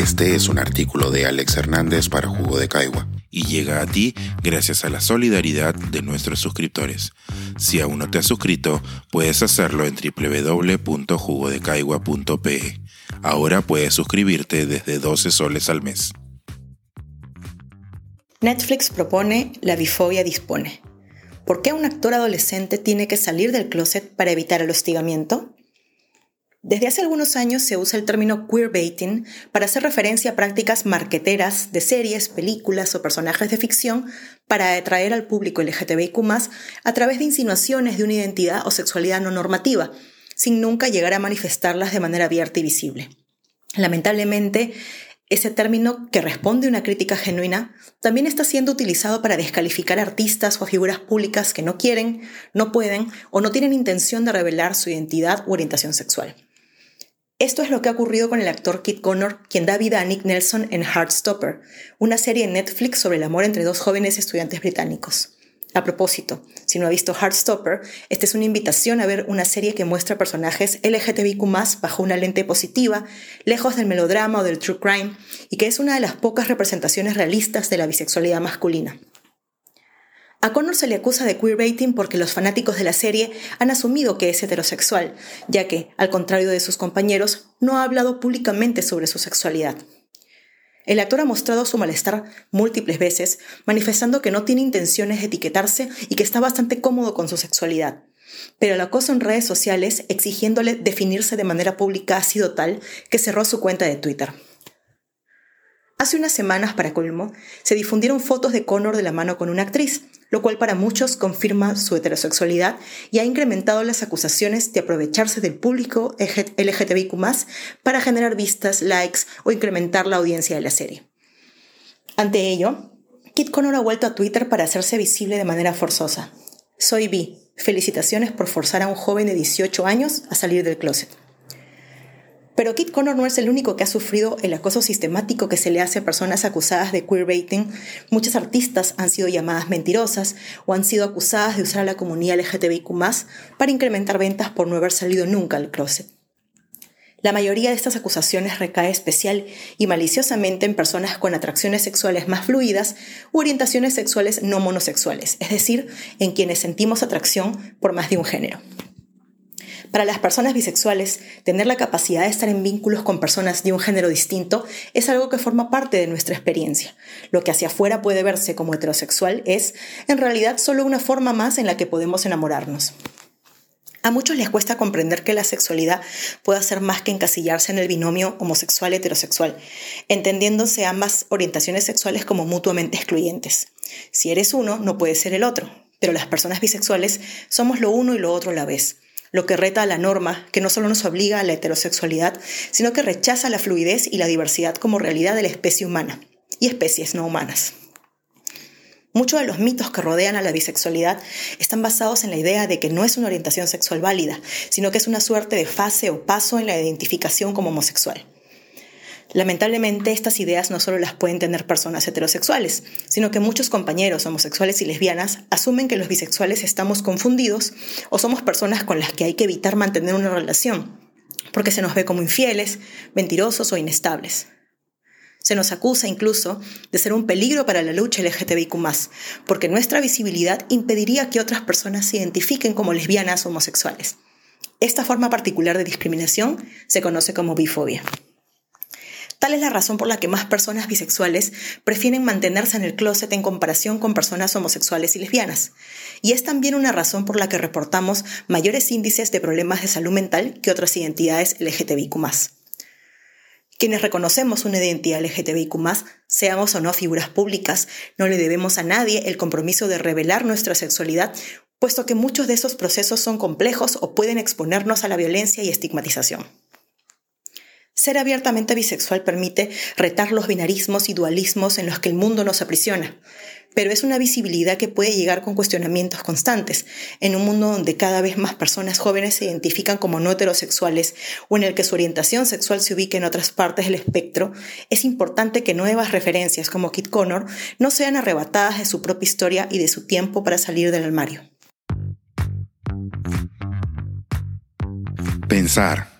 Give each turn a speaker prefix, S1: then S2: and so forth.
S1: Este es un artículo de Alex Hernández para Jugo de Caigua y llega a ti gracias a la solidaridad de nuestros suscriptores. Si aún no te has suscrito, puedes hacerlo en www.jugodecaigua.pe. Ahora puedes suscribirte desde 12 soles al mes.
S2: Netflix propone La bifobia dispone. ¿Por qué un actor adolescente tiene que salir del closet para evitar el hostigamiento? Desde hace algunos años se usa el término queerbaiting para hacer referencia a prácticas marqueteras de series, películas o personajes de ficción para atraer al público LGTBIQ a través de insinuaciones de una identidad o sexualidad no normativa, sin nunca llegar a manifestarlas de manera abierta y visible. Lamentablemente, ese término, que responde a una crítica genuina, también está siendo utilizado para descalificar artistas o figuras públicas que no quieren, no pueden o no tienen intención de revelar su identidad u orientación sexual. Esto es lo que ha ocurrido con el actor Kit Connor, quien da vida a Nick Nelson en Heartstopper, una serie en Netflix sobre el amor entre dos jóvenes estudiantes británicos. A propósito, si no ha visto Heartstopper, esta es una invitación a ver una serie que muestra personajes LGTBIQ bajo una lente positiva, lejos del melodrama o del true crime, y que es una de las pocas representaciones realistas de la bisexualidad masculina. A Connor se le acusa de queerbaiting porque los fanáticos de la serie han asumido que es heterosexual, ya que, al contrario de sus compañeros, no ha hablado públicamente sobre su sexualidad. El actor ha mostrado su malestar múltiples veces, manifestando que no tiene intenciones de etiquetarse y que está bastante cómodo con su sexualidad. Pero el acoso en redes sociales, exigiéndole definirse de manera pública, ha sido tal que cerró su cuenta de Twitter. Hace unas semanas, para colmo, se difundieron fotos de Connor de la mano con una actriz, lo cual para muchos confirma su heterosexualidad y ha incrementado las acusaciones de aprovecharse del público LGTBIQ para generar vistas, likes o incrementar la audiencia de la serie. Ante ello, Kit Connor ha vuelto a Twitter para hacerse visible de manera forzosa. Soy bi. Felicitaciones por forzar a un joven de 18 años a salir del closet. Pero Kit Connor no es el único que ha sufrido el acoso sistemático que se le hace a personas acusadas de queerbaiting. Muchas artistas han sido llamadas mentirosas o han sido acusadas de usar a la comunidad LGTBIQ para incrementar ventas por no haber salido nunca al closet. La mayoría de estas acusaciones recae especial y maliciosamente en personas con atracciones sexuales más fluidas u orientaciones sexuales no monosexuales, es decir, en quienes sentimos atracción por más de un género. Para las personas bisexuales, tener la capacidad de estar en vínculos con personas de un género distinto es algo que forma parte de nuestra experiencia. Lo que hacia afuera puede verse como heterosexual es, en realidad, solo una forma más en la que podemos enamorarnos. A muchos les cuesta comprender que la sexualidad puede ser más que encasillarse en el binomio homosexual-heterosexual, entendiéndose ambas orientaciones sexuales como mutuamente excluyentes. Si eres uno, no puedes ser el otro, pero las personas bisexuales somos lo uno y lo otro a la vez lo que reta a la norma, que no solo nos obliga a la heterosexualidad, sino que rechaza la fluidez y la diversidad como realidad de la especie humana y especies no humanas. Muchos de los mitos que rodean a la bisexualidad están basados en la idea de que no es una orientación sexual válida, sino que es una suerte de fase o paso en la identificación como homosexual. Lamentablemente, estas ideas no solo las pueden tener personas heterosexuales, sino que muchos compañeros homosexuales y lesbianas asumen que los bisexuales estamos confundidos o somos personas con las que hay que evitar mantener una relación, porque se nos ve como infieles, mentirosos o inestables. Se nos acusa incluso de ser un peligro para la lucha LGTBIQ, porque nuestra visibilidad impediría que otras personas se identifiquen como lesbianas o homosexuales. Esta forma particular de discriminación se conoce como bifobia. Tal es la razón por la que más personas bisexuales prefieren mantenerse en el closet en comparación con personas homosexuales y lesbianas. Y es también una razón por la que reportamos mayores índices de problemas de salud mental que otras identidades LGTBIQ. Quienes reconocemos una identidad LGTBIQ, seamos o no figuras públicas, no le debemos a nadie el compromiso de revelar nuestra sexualidad, puesto que muchos de esos procesos son complejos o pueden exponernos a la violencia y estigmatización. Ser abiertamente bisexual permite retar los binarismos y dualismos en los que el mundo nos aprisiona, pero es una visibilidad que puede llegar con cuestionamientos constantes, en un mundo donde cada vez más personas jóvenes se identifican como no heterosexuales o en el que su orientación sexual se ubica en otras partes del espectro, es importante que nuevas referencias como Kit Connor no sean arrebatadas de su propia historia y de su tiempo para salir del armario.
S1: Pensar